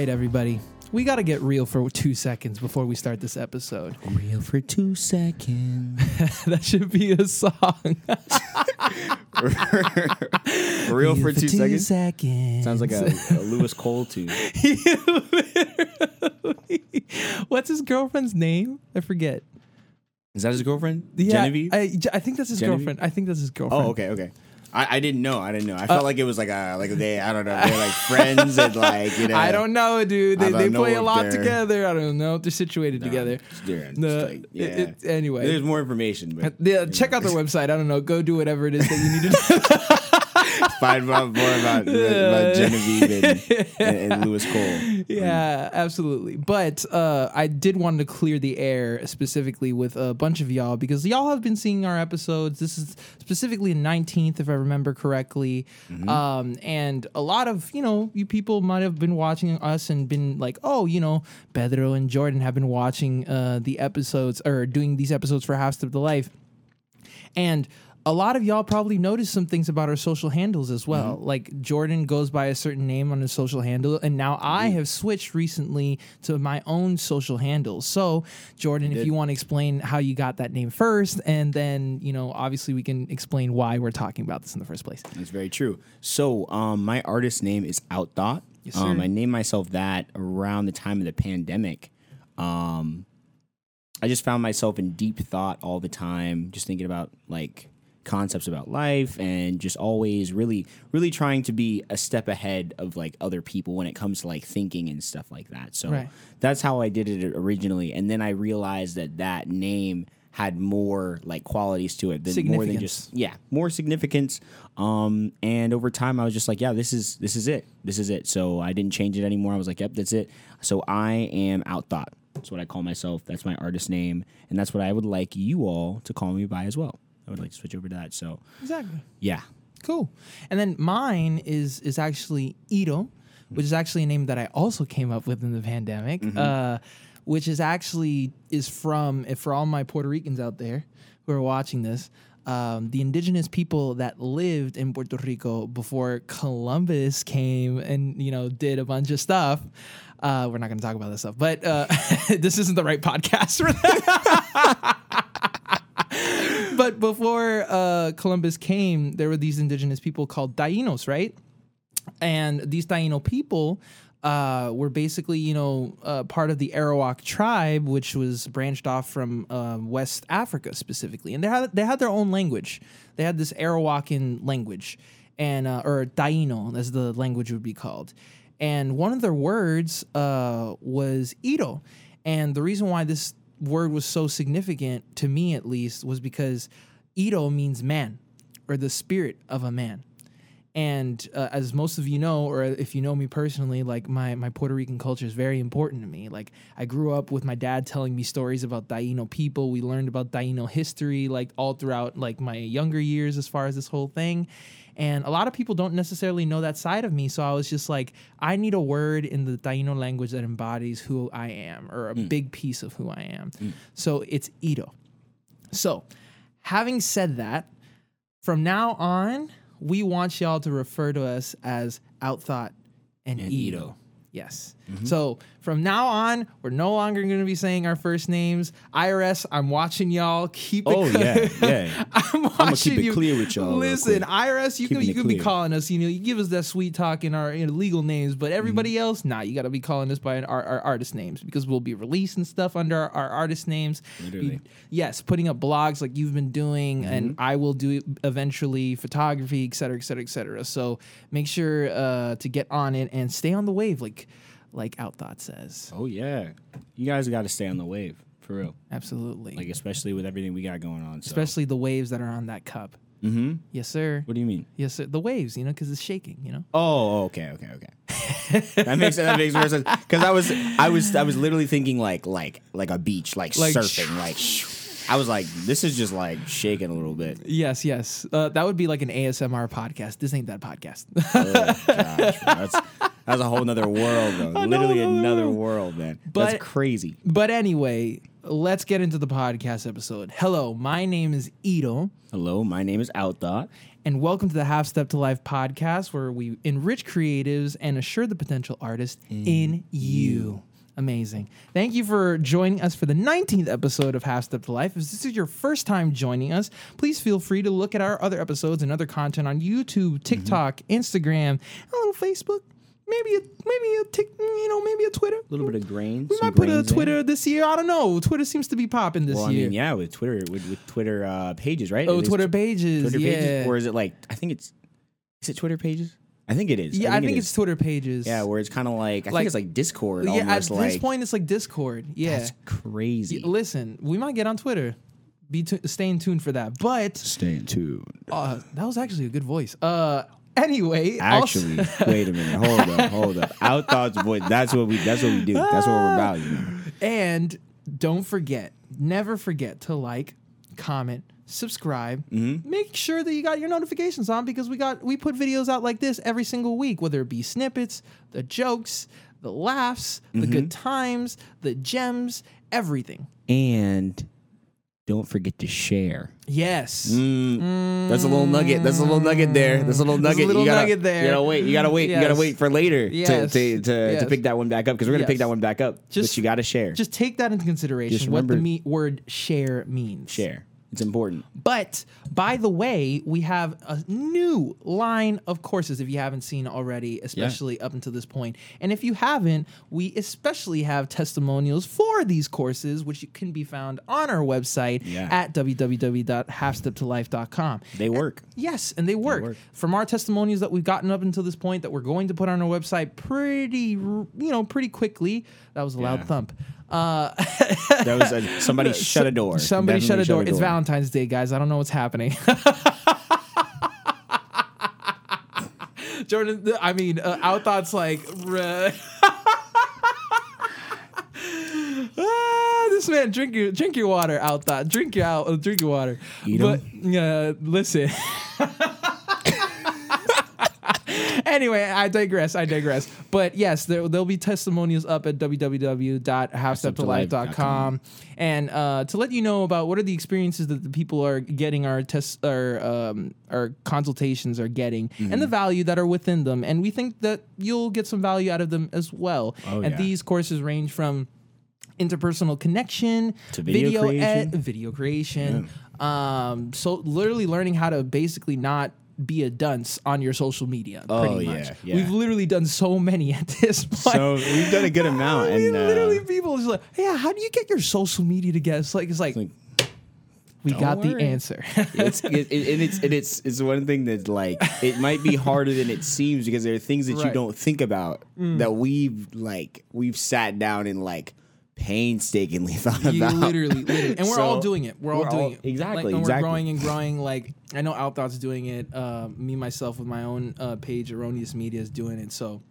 right, everybody. We got to get real for two seconds before we start this episode. Real for two seconds. that should be a song. Real for two, seconds. seconds. Sounds like a, a Louis Cole tune. What's his girlfriend's name? I forget. Is that his girlfriend? Yeah, Genevieve? I, I think that's his Genevieve? girlfriend. I think that's his oh, girlfriend. oh, okay, okay. I, I didn't know. I didn't know. I uh, felt like it was like a like they I don't know they're like friends and like you know I don't know, dude. They, they play a lot together. I don't know if they're situated No, together. it's different. No, It's like, yeah. it- anyway. There's more information, but Yeah, check out their website. I don't know. Go do whatever it is that you need to do. find out more about, about Genevieve and, and, and Louis Cole. yeah, absolutely. But uh, I did want to clear the air specifically with a bunch of y'all because y'all have been seeing our episodes. This is specifically the 19th, if I remember correctly. Um, and a lot of, you know, you people might have been watching us and been like, oh, you know, Pedro and Jordan have been watching uh, the episodes or doing these episodes for Half Step the Life. And a lot of y'all probably noticed some things about our social handles as well. Mm-hmm. Like Jordan goes by a certain name on his social handle, and now I have switched recently to my own social handle. So, Jordan, if you want to explain how you got that name first, and then you know, obviously, we can explain why we're talking about this in the first place. That's very true. So, um, my artist name is Outthought. Yes, um, sir. I named myself that around the time of the pandemic. Um, I just found myself in deep thought all the time, just thinking about like concepts about life and just always really, really trying to be a step ahead of like other people when it comes to like thinking and stuff like that. So Right. that's how I did it originally. And then I realized that that name had more like qualities to it than more than just yeah more significance. Um and over time i was just like yeah this is this is it. This is it. So i didn't change it anymore. I was like yep that's it. So i am outthought. That's what i call myself. That's my artist name. And that's what i would like you all to call me by as well i would like to switch over to that so Exactly. yeah Cool. And then mine is is actually Ito, which is actually a name that I also came up with in the pandemic. Uh, which is actually is from if for all my Puerto Ricans out there who are watching this. Um, the indigenous people that lived in Puerto Rico before Columbus came and you know did a bunch of stuff. Uh, we're not going to talk about this stuff, but uh, this isn't the right podcast for that. but before uh, Columbus came, there were these indigenous people called Tainos, right? And these Taino people uh, were basically, you know, uh, part of the Arawak tribe, which was branched off from uh, West Africa specifically, and they had they had their own language. They had this Arawakan language, and uh, or Taino, as the language would be called. And one of their words uh, was Ito, and the reason why this word was so significant to me, at least, was because Ito means man, or the spirit of a man. And uh, as most of you know, or if you know me personally, like my, my Puerto Rican culture is very important to me. Like I grew up with my dad telling me stories about Taino people. We learned about Taino history like all throughout like my younger years as far as this whole thing. And a lot of people don't necessarily know that side of me. So I was just like, I need a word in the Taino language that embodies who I am or a mm. big piece of who I am. Mm. So it's Ito. So, having said that, from now on, we want y'all to refer to us as Outthought and, And Ito. Ito. Yes. So from now on, we're no longer going to be saying our first names. IRS, I'm watching y'all. Keep it. Oh, yeah, yeah. I'm watching keep it you. clear with y'all Listen. IRS, you can you can be calling us. You know, you give us that sweet talk in our know, legal names, but everybody Mm-hmm. else, nah, you got to be calling us by our, our artist names because we'll be releasing stuff under our, our artist names. Literally. You- yes, putting up blogs like you've been doing, and Mm-hmm. I will do eventually photography, et cetera, et cetera, et cetera. So make sure uh, to get on it and stay on the wave, like like Outthought says. oh yeah you guys got to stay on the wave for real Absolutely. like especially with everything we got going on so. Especially the waves that are on that cup. mm-hmm Yes, sir. what do you mean Yes, sir. The waves, you know, because it's shaking, you know? Oh, okay, okay, okay. that makes that makes more sense because I was I was I was literally thinking like like like a beach, like, Like, surfing, like. I was like, this is just like shaking a little bit. Yes, yes. Uh, that would be like an ASMR podcast. This ain't that podcast. Oh, gosh. That's a whole nother world, though. Literally Another world. man. But- that's crazy. but anyway, let's get into the podcast episode. Hello, my name is Ito, Hello, my name is Outthought. and welcome to the Half Step to Life podcast, where we enrich creatives and assure the potential artist in, you. Amazing. Thank you for joining us for the 19th episode of Half Step to Life. If this is your first time joining us, please feel free to look at our other episodes and other content on YouTube, mm-hmm. TikTok, Instagram, a little Facebook, maybe a maybe a tick, you know, maybe a Twitter. A little bit of grain. We might put a grains there. Twitter this year. I don't know. Twitter seems to be popping this Well, I year. mean, yeah, with Twitter, with, with Twitter uh, pages, right? Oh, Twitter pages. Twitter yeah. pages, or is it like? I think it's. Is it Twitter pages? I think it is. yeah, I it think is. it's Twitter pages. Yeah, where it's kind of like I Like- think it's like Discord. yeah. At almost this point, it's like Discord. Yeah. that's crazy. Yeah, Listen, we might get on Twitter. Be tu- staying tuned for that. But Stay tuned. uh, that was actually a good voice. Uh, anyway, also- Actually, wait a minute. Hold up, hold up. Outthought's voice. That's what we. That's what we do. That's what we're about. You know? and don't forget, never forget to like, comment, subscribe. Mm-hmm. Make sure that you got your notifications on because we got we put videos out like this every single week, whether it be snippets, the jokes, the laughs, the Mm-hmm. good times, the gems, everything. And don't forget to share. Yes. Mm. That's a little nugget. That's a little nugget there. That's a little There's a nugget. little you gotta, nugget there. You gotta wait. You gotta wait. You gotta wait for later Yes. to to, to, Yes. to pick that one back up because we're gonna pick that one back up. Just- but you gotta share. Just take that into consideration. Just what the me- word share means. share. It's important. But by the way, we have a new line of courses if you haven't seen already, especially up until this point. And if you haven't, we especially have testimonials for these courses, which can be found on our website Yeah. at www.halfsteptolife.com. They work. Yes, and they work. work. From our testimonials that we've gotten up until this point that we're going to put on our website pretty, you know, pretty quickly. That was a loud Yeah. thump. Uh, That was a, somebody shut a door. Somebody shut a Definitely door. It's Valentine's Day, guys. I don't know what's happening. Jordan, I mean, uh, our thoughts like. ah, this man, drink your drink your water. Out thought, drink your out, uh, drink your water. Eat but uh, listen. anyway, I digress. I digress. But yes, there, there'll be testimonials up at www.halfsteptolife.com. And uh, to let you know about what are the experiences that the people are getting our tests our um, our consultations are getting and the value that are within them. And we think that you'll get some value out of them as well. Oh, and yeah. these courses range from interpersonal connection To video creation. ed- video creation. Um, so literally learning how to basically not be a dunce on your social media. Oh, pretty yeah, much. yeah. We've literally done so many at this point. So we've done a good amount, I mean, and uh, literally, people is like, "Yeah, how do you get your social media together?" It's like, it's like, like, we got the answer. it's it, it, and it's and it's it's one thing that's like it might be harder than it seems because there are things that you Right. Mm. don't think about that we've like we've sat down and like painstakingly thought You about. literally, literally, and we're all doing it. We're all we're doing all- it exactly, Like, and exactly. we're growing and growing. Like I know Outthought's doing it. Uh, me myself with my own uh, page, Erroneous Media is doing it. So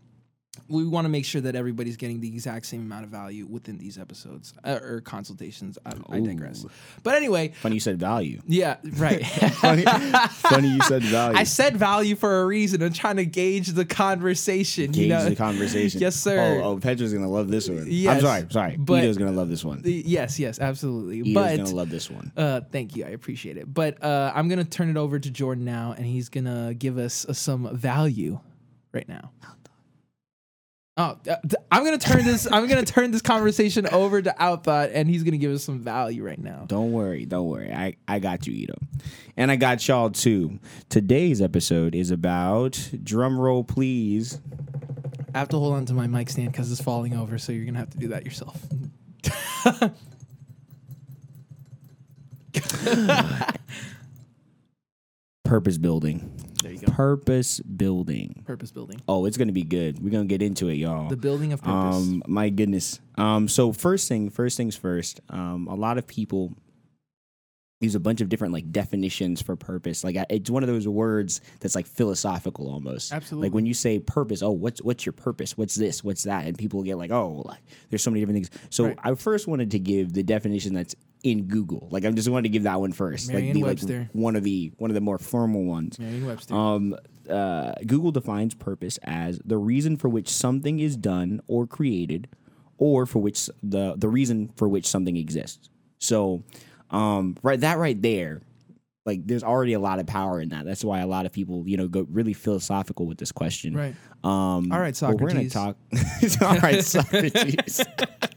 we want to make sure that everybody's getting the exact same amount of value within these episodes uh, or consultations. I, I digress. But anyway, Funny you said value. yeah, right. Funny, funny you said value. I said value for a reason. I'm trying to gauge the conversation. Gauge you know? the conversation. Yes, sir. Oh, oh, Pedro's gonna love this one. Yes, I'm sorry, sorry. but- Ito's gonna love this one. Yes, yes, absolutely. Ito's but gonna love this one. Uh, thank you. I appreciate it. But uh, I'm gonna turn it over to Jordan now, and he's gonna give us uh, some value right now. Oh, uh, I'm gonna turn this. I'm gonna turn this conversation over to Outthought, and he's gonna give us some value right now. Don't worry, don't worry. I, I got you, Ito. And I got y'all too. Today's episode is about drum roll, please. I have to hold on to my mic stand because it's falling over, so you're gonna have to do that yourself. Purpose building. There you go. Purpose building. Purpose building. Oh, it's gonna be good. We're gonna get into it, y'all. The building of purpose. Um, my goodness. Um, so first thing, first things first. Um, a lot of people use a bunch of different like definitions for purpose. Like I- it's one of those words that's like philosophical almost. Absolutely. Like when you say purpose, oh, what's what's your purpose? What's this? What's that? And people get like, oh, like there's so many different things. So Right. I first wanted to give the definition that's in Google. Like I just wanted to give that one first. like the like one of the one of the more formal ones. Merriam-Webster. Um, uh, Google defines purpose as the reason for which something is done or created, or for which the the reason for which something exists. So, um, right that right there, like there's already a lot of power in that. That's why a lot of people, you know, go really philosophical with this question. Right. Um, All right, but We're gonna talk. all right, Socrates.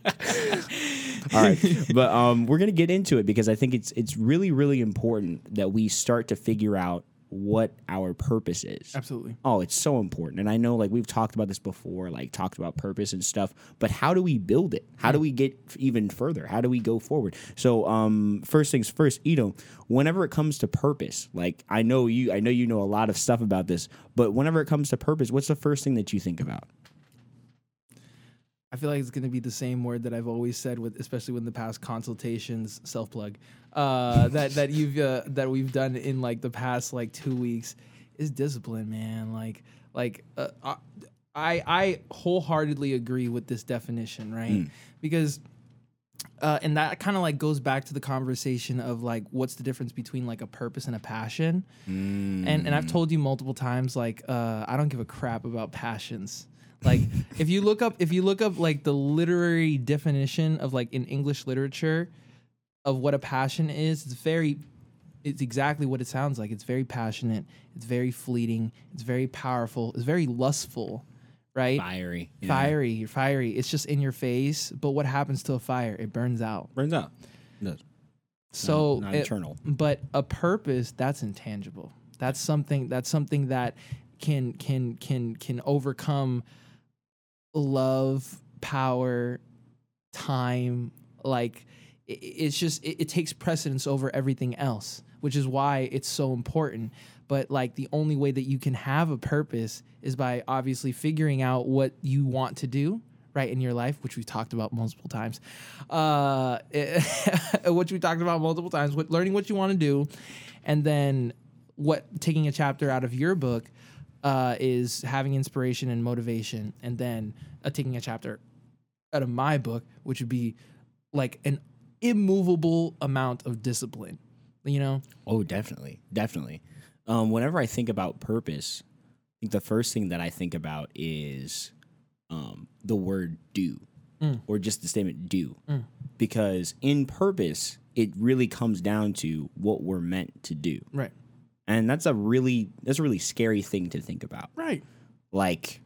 all right, but um, we're gonna get into it because I think it's it's really really important that we start to figure out what our purpose is. Absolutely. Oh, it's so important. And I know like we've talked about this before, like talked about purpose and stuff, but how do we build it? How do we get even further? How do we go forward? So, um first things first, Ito, whenever it comes to purpose, like I know you I know you know a lot of stuff about this, but whenever it comes to purpose, what's the first thing that you think about? I feel like it's going to be the same word that I've always said with, especially with the past consultations, self plug, uh, that that you've uh, that we've done in like the past like two weeks, is discipline, man. Like like uh, I I wholeheartedly agree with this definition, right? Because. Uh, and that kind of like goes back to the conversation of like what's the difference between like a purpose and a passion and and I've told you multiple times like uh, I don't give a crap about passions. Like if you look up if you look up like the literary definition of like in English literature of what a passion is, it's very it's exactly what it sounds like. It's very passionate, it's very fleeting, it's very powerful, it's very lustful, right? Fiery. Yeah. Fiery, you're fiery. It's just in your face, but what happens to a fire? It burns out. Burns out. Does. So not it- eternal. but a purpose that's intangible. That's something that's something that can can can can overcome love, power, time. Like i- i- it's just it, it takes precedence over everything else, which is why it's so important. But like the only way that you can have a purpose is by obviously figuring out what you want to do right in your life, which we've talked about multiple times. Uh, which we talked about multiple times. Learning what you want to do, and then what taking a chapter out of your book uh, is having inspiration and motivation, and then uh, taking a chapter out of my book, which would be like an immovable amount of discipline. You know, Oh, definitely, definitely. Um, whenever I think about purpose, I think the first thing that I think about is um, the word "do" or just the statement "do," because in purpose, it really comes down to what we're meant to do, right? And that's a really that's a really scary thing to think about. Right. Like,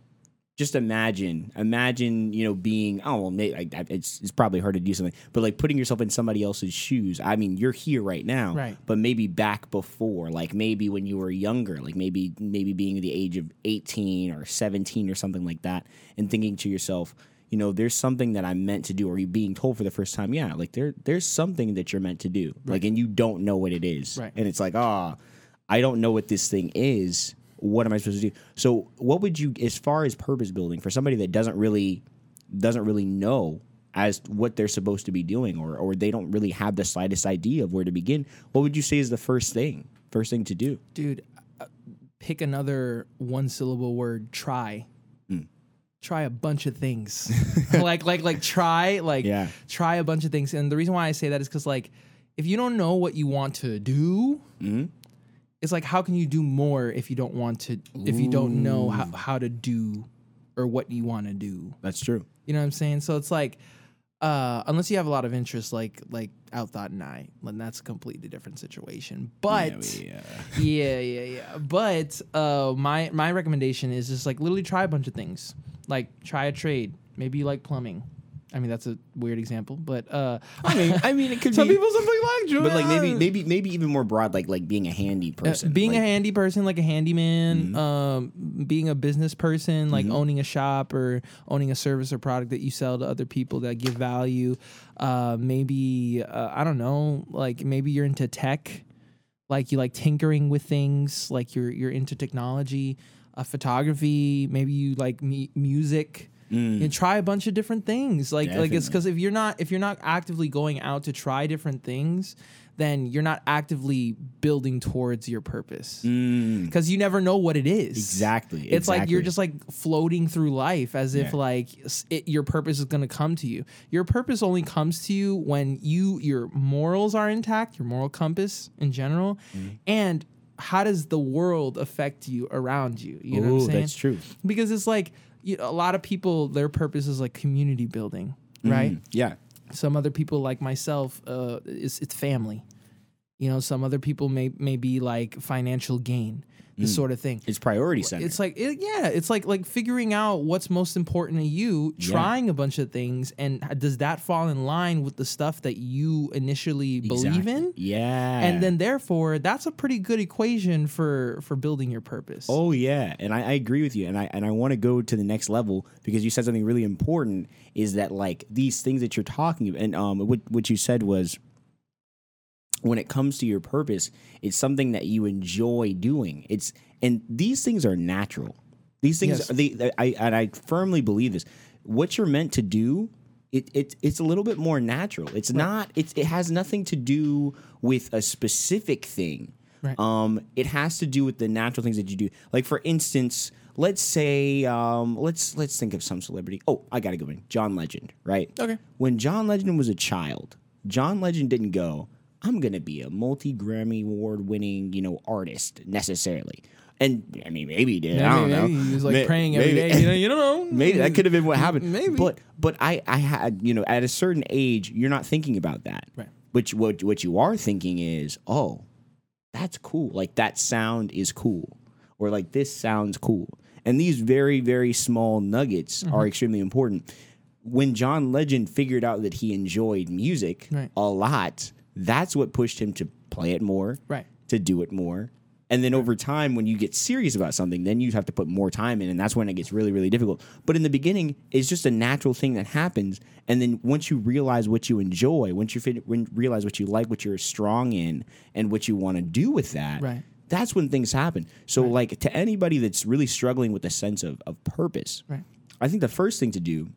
just imagine, imagine, you know, being oh well, I, I, it's it's probably hard to do something, but like putting yourself in somebody else's shoes. I mean, you're here right now, Right. But maybe back before, like maybe when you were younger, like maybe maybe being the age of eighteen or seventeen or something like that, and thinking to yourself. You know, there's something that I'm meant to do, or you being told for the first time, yeah, like there, there's something that you're meant to do, like, and you don't know what it is, Right. and it's like, ah, I don't know what this thing is. What am I supposed to do? So, what would you, as far as purpose building, for somebody that doesn't really doesn't really know as what they're supposed to be doing, or or they don't really have the slightest idea of where to begin? What would you say is the first thing, first thing to do? dude uh, pick another one syllable word try Hmm. try a bunch of things like like like try like Yeah. try a bunch of things and the reason why i say that is because like if you don't know what you want to do Mhm. It's like how can you do more if you don't want to if you don't know how, how to do or what you want to do That's true. you know what i'm saying so it's like uh, unless you have a lot of interest like like outthought and i then that's a completely different situation but yeah, yeah, yeah, yeah. But uh, my my recommendation is just like literally try a bunch of things. Like try a trade. Maybe you like plumbing. I mean that's a weird example, but uh, I mean, I mean, it could be some be, people simply like Julia. but like maybe, maybe, maybe even more broad, like like being a handy person, Uh, being like, a handy person, like a handyman, Mm-hmm. um, being a business person, like owning a shop or owning a service or product that you sell to other people that give value. Uh, maybe uh, I don't know, like maybe you're into tech, like you like tinkering with things, like you're you're into technology, uh, photography. Maybe you like mu- music. Mm. And try a bunch of different things. Like like it's because if you're not if you're not actively going out to try different things, then you're not actively building towards your purpose Mm, because you never know what it is. exactly. It's like you're just like floating through life as if Yeah. like it, your purpose is going to come to you. Your purpose only comes to you when you your morals are intact, your moral compass in general, Mm-hmm. and how does the world affect you around you? You know what I'm saying? that's true. because it's like you a lot of people their purpose is like community building right? Mm, yeah. Some other people, like myself, uh, it's, it's family. You know, some other people may may be like financial gain, this sort of thing. It's priority center. It's like it, yeah, it's like like figuring out what's most important to you, trying a bunch of things, and does that fall in line with the stuff that you initially believe Exactly. in? Yeah. And then therefore, that's a pretty good equation for for building your purpose. Oh yeah, and I, I agree with you, and I and I want to go to the next level because you said something really important. Is that like these things that you're talking about, and um, what what you said was when it comes to your purpose, it's something that you enjoy doing. It's and these things are natural. These things, Yes. they, they I and I firmly believe this. What you're meant to do, it, it it's a little bit more natural. It's not. It's it has nothing to do with a specific thing. Right. Um, it has to do with the natural things that you do. Like for instance, let's say, um, let's let's think of some celebrity. Oh, I got to go in. John Legend, right? Okay. When John Legend was a child, John Legend didn't go, I'm gonna be a multi Grammy award winning, you know, artist necessarily. And I mean, maybe he did. I don't know. Maybe He was like May- praying every maybe- day. You know, you don't know. Maybe that could have been what happened. Maybe. But but I I had you know at a certain age you're not thinking about that. Right. Which what what you are thinking is oh that's cool like that sound is cool or like this sounds cool and these very very small nuggets Mm-hmm. are extremely important. When John Legend figured out that he enjoyed music Right. a lot, that's what pushed him to play it more Right. to do it more. And then over time, when you get serious about something, then you have to put more time in, and that's when it gets really, really difficult. But in the beginning, it's just a natural thing that happens. And then once you realize what you enjoy, once you fin- when realize what you like, what you're strong in, and what you want to do with that, Right. that's when things happen. So, like to anybody that's really struggling with a sense of, of purpose, Right. I think the first thing to do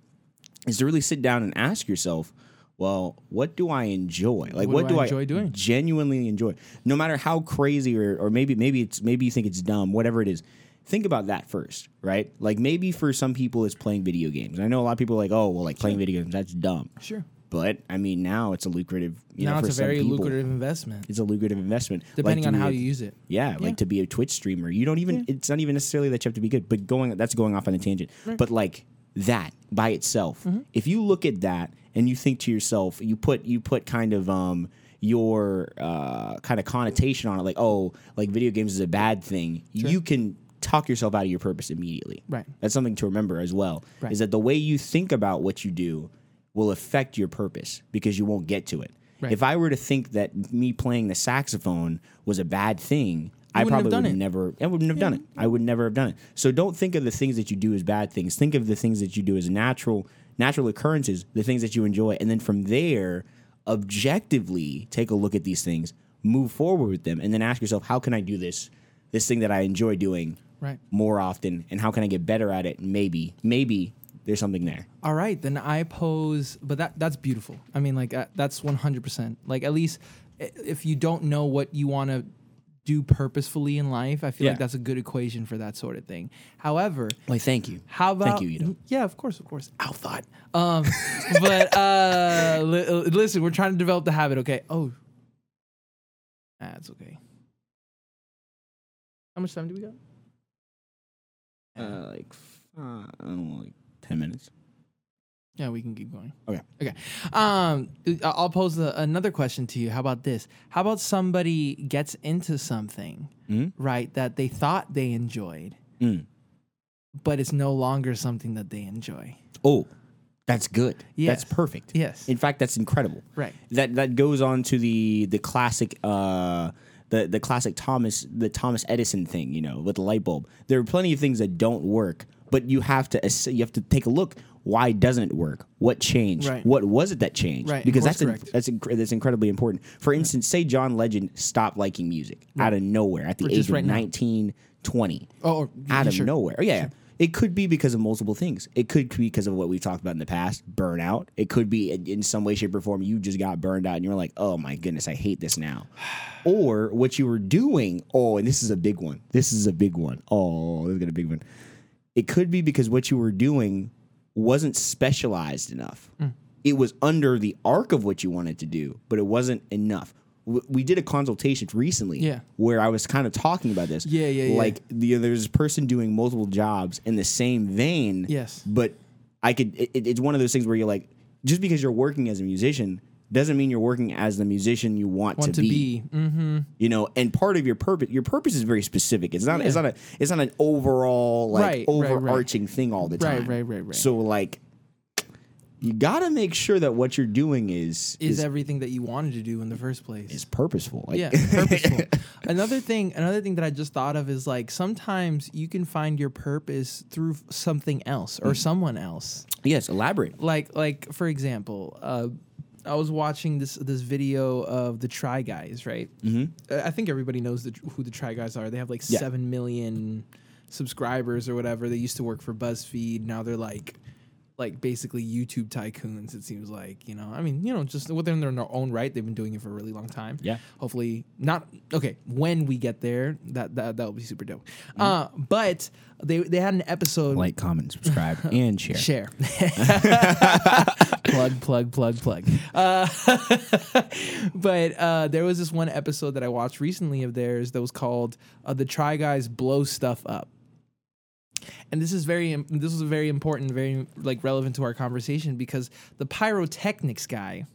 is to really sit down and ask yourself, well, what do I enjoy? Like, What what, do do, I I enjoy doing? Genuinely enjoy, no matter how crazy or or maybe maybe it's maybe you think it's dumb, whatever it is. Think about that first, right? Like maybe for some people it's playing video games. I know a lot of people are like, oh, well, like playing video games that's dumb. Sure. But I mean, now it's a lucrative. You now know, it's for a very people, lucrative investment, It's a lucrative investment, Like depending to on how a- you use it. yeah, like to be a Twitch streamer, you don't even. It's not even necessarily that you have to be good, but going that's going off on a tangent. But like that by itself, Mm-hmm. if you look at that and you think to yourself, you put you put kind of um your uh kind of connotation on it, like oh, like video games is a bad thing. You can talk yourself out of your purpose immediately. Right. That's something to remember as well. Right. Is that the way you think about what you do will affect your purpose because you won't get to it. Right. If I were to think that me playing the saxophone was a bad thing, I probably would it. never I wouldn't have done it. I would never have done it. So don't think of the things that you do as bad things. Think of the things that you do as natural natural occurrences, the things that you enjoy, and then from there, objectively take a look at these things, move forward with them, and then ask yourself, how can I do this this thing that I enjoy doing Right. more often and how can I get better at it? Maybe, maybe there's something there. All right, then I pose, but that that's beautiful. I mean, like uh, that's one hundred percent. Like at least if you don't know what you want to do purposefully in life, I feel Yeah. like that's a good equation for that sort of thing. However, Like, thank you. how about Thank you, Ito. Yeah, of course, of course. Out thought. Um, but uh, li- uh, listen, we're trying to develop the habit. Okay. Oh, that's okay. How much time do we got? Uh, like, uh, I don't know, like 10 minutes. Yeah, we can keep going. Okay. Okay. Um, I'll pose another question to you. How about this? How about somebody gets into something, Mhm. right, that they thought they enjoyed, Mm. but it's no longer something that they enjoy? Oh, that's good. Yes. That's perfect. Yes. In fact, that's incredible. Right. That that goes on to the the classic uh the the classic Thomas the Thomas Edison thing, you know, with the light bulb. There are plenty of things that don't work, but you have to you have to take a look. Why doesn't it work? What changed? Right. What was it that changed? Right, Because that's that's inc- that's incredibly important. For instance, say John Legend stopped liking music out of nowhere at the Or age of right now. 19, 20 Oh, out of sure. nowhere. Oh, yeah, yeah. It could be because of multiple things. It could be because of what we've talked about in the past, burnout. It could be in, some way, shape, or form you just got burned out and you're like, oh my goodness, I hate this now. Or what you were doing. Oh, and this is a big one. This is a big one. Oh, this is a big one. It could be because what you were doing wasn't specialized enough. Mm. It was under the arc of what you wanted to do, but it wasn't enough. W- We did a consultation recently Yeah. where I was kind of talking about this. Yeah, yeah, yeah. Like the, there's a person doing multiple jobs in the same vein. Yes. But I could. It, it- it's one of those things where you're like, just because you're working as a musician doesn't mean you're working as the musician you want, Want to, to be. be. Mm-hmm. You know, and part of your purpose, your purpose is very specific. It's not. It's not a. It's not an overall like Right, right, right. overarching thing all the time. right, right, right. right. So like, you got to make sure that what you're doing is Is is, everything that you wanted to do in the first place. is purposeful. Like, yeah, purposeful. another thing, another thing that I just thought of is like sometimes you can find your purpose through something else Mm. or someone else. yes, elaborate. Like, like for example, uh, I was watching this this video of the Try Guys, right? Mm-hmm. I think everybody knows the, who the Try Guys are. They have like Yeah. seven million subscribers or whatever. They used to work for BuzzFeed. Now they're like like basically YouTube tycoons. It seems like you know. I mean, you know, just within their own right, they've been doing it for a really long time. Yeah. Hopefully, not okay. When we get there, that that that will be super dope. Mm-hmm. Uh, but they they had an episode. Like, comment, subscribe, and share. Share. plug, plug, plug, plug. Uh, but uh, there was this one episode that I watched recently of theirs that was called uh, "The Try Guys Blow Stuff Up." And this is very this was very important, very like relevant to our conversation because the pyrotechnics guy,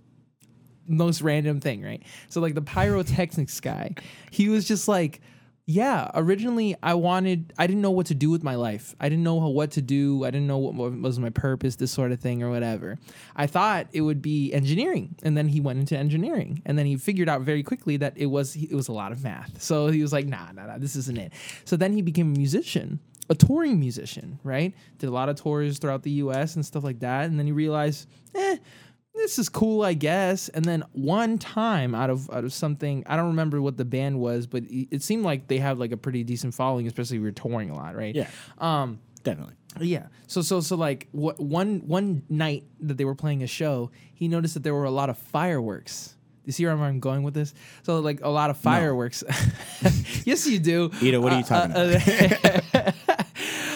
most random thing, right? So like the pyrotechnics guy, he was just like, yeah, originally I wanted I didn't know what to do with my life. I didn't know what to do. I didn't know what was my purpose, this sort of thing or whatever. I thought it would be engineering, and then he went into engineering, and then he figured out very quickly that it was it was a lot of math. So he was like, nah, nah, nah, this isn't it. So then he became a musician. A touring musician, right? Did a lot of tours throughout the US and stuff like that. And then he realized, eh, this is cool, I guess. And then one time out of out of something, I don't remember what the band was, but it seemed like they have like a pretty decent following, especially if you're touring a lot, right? Yeah, Um, definitely. yeah. So so so like what one one night that they were playing a show, he noticed that there were a lot of fireworks. You see where I'm going with this? So like a lot of fireworks. yes, you do. Ito, what are you talking about?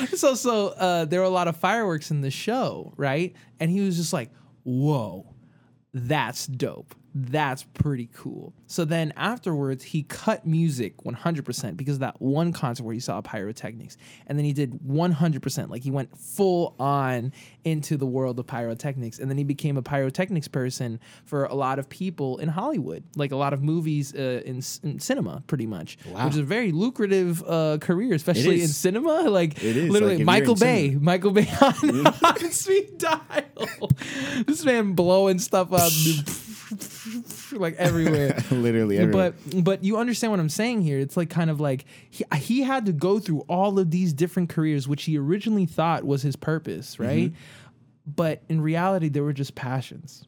so so uh, there were a lot of fireworks in the show, right? And he was just like, "Whoa, that's dope. That's pretty cool." So then afterwards, he cut music 100% because of that one concert where he saw pyrotechnics, and then he did 100%. Like he went full on into the world of pyrotechnics, and then he became a pyrotechnics person for a lot of people in Hollywood, like a lot of movies uh, in, in cinema, pretty much, Wow. which is a very lucrative uh, career, especially in cinema. Like It is, literally, like, Michael Bay, cinema. Michael Bay on, on speed dial. this man blowing stuff up like everywhere. Literally, everywhere. But but you understand what I'm saying here. It's like kind of like he, he had to go through all of these different careers, which he originally thought was his purpose, right? But in reality, they were just passions.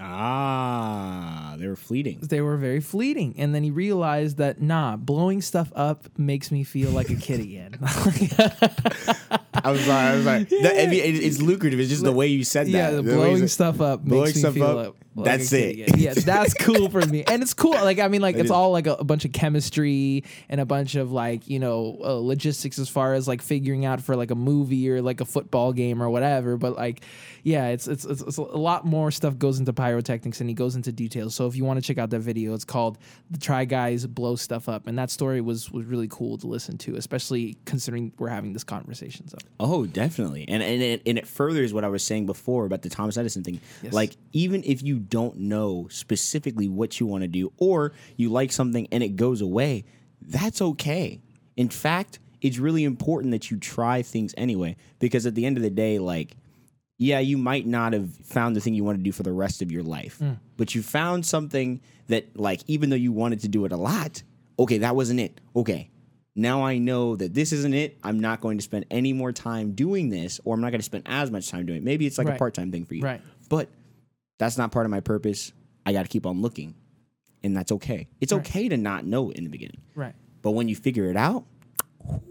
ah, they were fleeting. They were very fleeting, and then he realized that nah, blowing stuff up makes me feel like a kid again. I was like, I was like, that, mean, it- it's lucrative. It's just the way you said that. Yeah, the blowing stuff up blowing makes me stuff feel up, like that's it. Yeah, that's cool for me, and it's cool. Like I mean, like it's all like a, a bunch of chemistry and a bunch of like you know uh, logistics as far as like figuring out for like a movie or like a football game or whatever. But like, yeah, it's it's it's, it's a lot more stuff goes into pyrotechnics, and he goes into details. So if you want to check out that video, it's called "The Try Guys Blow Stuff Up," and that story was was really cool to listen to, especially considering we're having this conversation. So Oh, definitely. And and it, and it furthers what I was saying before about the Thomas Edison thing. Yes. Like even if you don't know specifically what you want to do or you like something and it goes away, that's okay. In fact, it's really important that you try things anyway because at the end of the day like yeah, you might not have found the thing you want to do for the rest of your life, mm. but you found something that, like, even though you wanted to do it a lot, okay, that wasn't it. Okay, now I know that this isn't it. I'm not going to spend any more time doing this, or I'm not going to spend as much time doing it. Maybe it's like a part time thing for you, Right. But that's not part of my purpose. I got to keep on looking, and that's okay. It's Right. okay to not know in the beginning, right. but when you figure it out,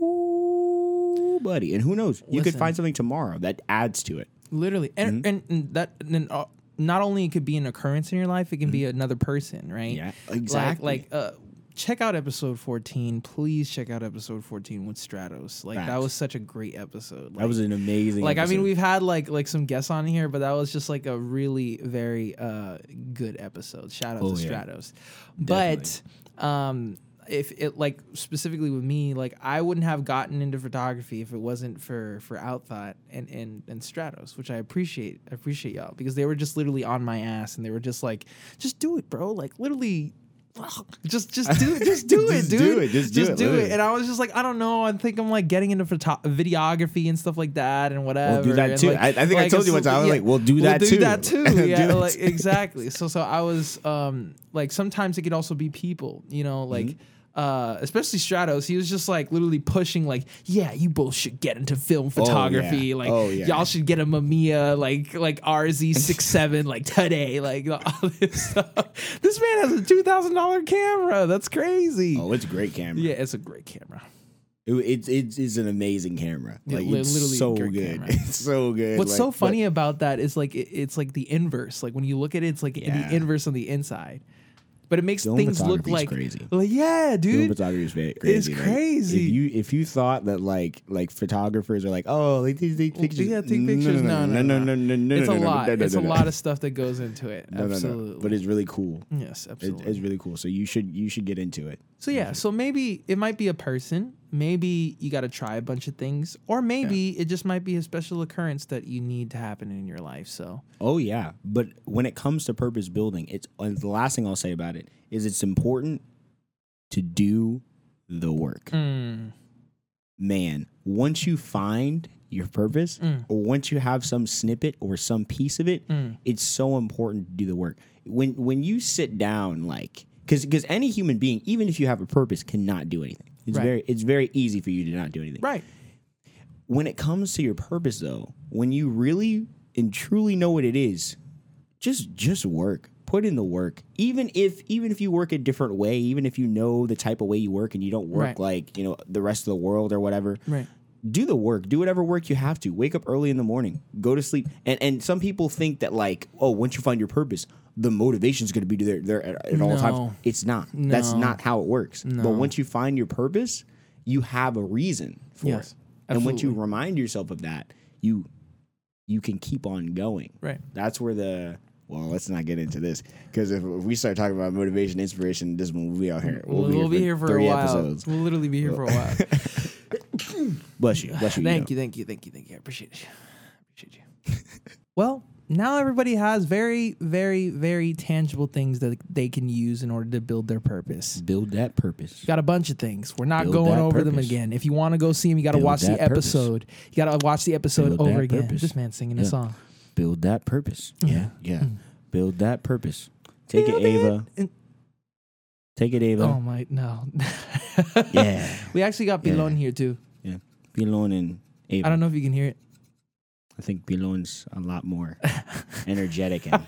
ooh, buddy, and who knows, you could find something tomorrow that adds to it. literally and Mm-hmm. and, and that and uh, not only it could be an occurrence in your life it can be another person right Mm-hmm. Yeah, Like- exactly. like, uh check out episode 14 please check out episode 14 with stratos like that was such a great episode That was an amazing. like i mean we've had like like some guests on here but that was just like a really very uh good episode shout out Oh, to yeah. stratos but um if it like specifically with me, like I wouldn't have gotten into photography if it wasn't for for Outthought and and and Stratos, which I appreciate. I appreciate y'all because they were just literally on my ass and they were just like, just do it, bro. Like literally. Just, just do it, just do it, Just dude. do it, just do it, literally. And I was just like, I don't know. I think I'm like getting into photo- videography and stuff like that, and whatever. We'll do that and, too. like- I, I think I told you time. I was yeah, like, "We'll do we'll that do too." that too. Do Yeah, that like too. exactly. So so I was um like sometimes it could also be people, you know, like Mm-hmm. Uh especially Stratos. He was just like literally pushing like, yeah, you both should get into film photography. yeah. Like Oh, yeah. y'all should get a Mamiya like like RZ 67 like today. Like all this stuff. This man has a two thousand dollar camera. That's crazy. Oh, it's a great camera. Yeah, it's a great camera. It, it's it's an amazing camera. Like li- it's literally so good. camera. It's so good. What's Like, so but- funny about that is like it, it's like the inverse. Like when you look at it, it's like Yeah. the inverse on the inside, but it makes Film things look like crazy. Like yeah, Film dude. photography is crazy. Like, crazy. if you if you thought that like like photographers are like oh like these take pictures yeah, take pictures. No, no, no no. no no no it's no, a no, lot. it's a lot of stuff that goes into it. Absolutely. But it's really cool. yes, It, absolutely. it's really cool. So you should you should get into it. so yeah, so maybe it might be a person. Maybe you got to try a bunch of things, or maybe it just might be a special occurrence that you need to happen in your life. So Oh yeah, but when it comes to purpose building, it's and the last thing I'll say about it is it's important to do the work. mm, Man, once you find your purpose Mm. or once you have some snippet or some piece of it, Mm. it's so important to do the work. When when you sit down like cuz cuz any human being even if you have a purpose cannot do anything. It's Right. very it's very easy for you to not do anything. right. when it comes to your purpose though when you really and truly know what it is just just work put in the work even if even if you work a different way even if you know the type of way you work and you don't work Right. like you know the rest of the world or whatever Right. do the work do whatever work you have to wake up early in the morning go to sleep and and some people think that like oh once you find your purpose the motivation is going to be there there at, at all No. times it's not No. that's not how it works No. but once you find your purpose you have a reason for Yes, it and once you remind yourself of that, you you can keep on going. Right. That's where the well, let's not get into this because if, if we start talking about motivation, inspiration, this one will be out here. We'll, we'll be here for a while. episodes. We'll literally be here for a while. Bless you, bless you. thank you. you, thank you, thank you, thank you. I appreciate you. appreciate you. well, now everybody has very, very, very tangible things that they can use in order to build their purpose. Build that purpose. Got a bunch of things. We're not Build going over them again. If you want to go see them, you got to watch the that purpose. episode. You got to watch the episode Build over again. purpose. This man singing a song. Build that purpose. Yeah. yeah. Mm. Build that purpose. Take Build it, Ava. and- Take it, Ava. Oh my no. Yeah. We actually got Yeah. Here too. Yeah. Pilon and Ava. I don't know if you can hear it. I think Pilon's a lot more energetic and,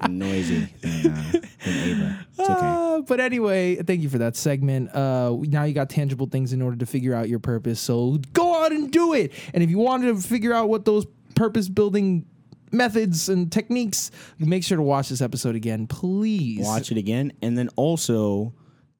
and noisy than, uh, than Ava. It's okay. Uh, but anyway, thank you for that segment. Uh, now you got tangible things in order to figure out your purpose. So go out and do it. And if you wanted to figure out what those purpose building methods and techniques, make sure to watch this episode again, please. watch it again, and then also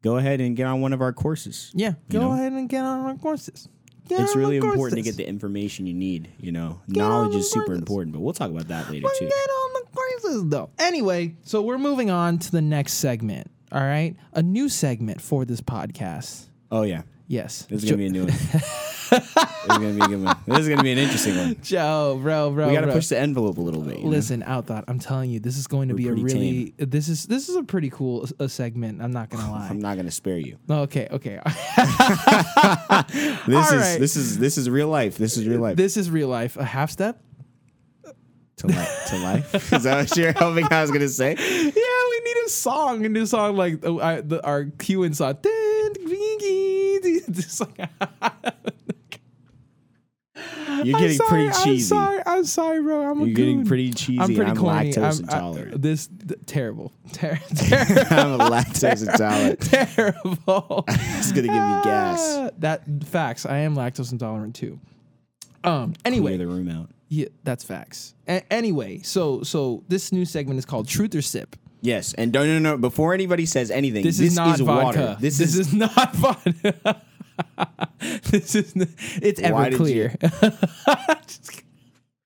go ahead and get on one of our courses. Yeah, go know? ahead and get on our courses. Get It's really important to get the information you need. You know, on knowledge is super courses. important, but we'll talk about that later But too. get on the courses though. Anyway, so we're moving on to the next segment. All right, a new segment for this podcast. Oh yeah, Yes, this is gonna be a new one. this is gonna be a good one. This is gonna be an interesting one. Joe, bro, bro. We got to bro. push the envelope a little bit. you know? Listen, Outthought. I'm telling you, this is going to We're be a really. This is this is a pretty cool a segment. I'm not gonna lie. I'm not gonna spare you. okay, okay. This All is right. this is this is real life. This is real life. this is real life. A half step. to life. To life. is that what you're hoping I was gonna say? Yeah, we need a song. And this song like uh, I, the, our cue and song. Like, You're getting sorry, pretty I'm sorry. I'm sorry, bro. I'm You're getting pretty cheesy. I'm pretty I'm corny. lactose I'm- I- intolerant. this th- terrible, Ter- terrible, I'm a lactose intolerant. terrible. It's gonna give me gas. Ah, That facts. I am lactose intolerant too. Um. Anyway, Clear the room out. yeah, that's facts. A- anyway, so so this new segment is called Truth or Sip. Yes, and don't no no. Before anybody says anything, This, is not vodka. water. This, This, is, is, not vodka. this is it's Why clear.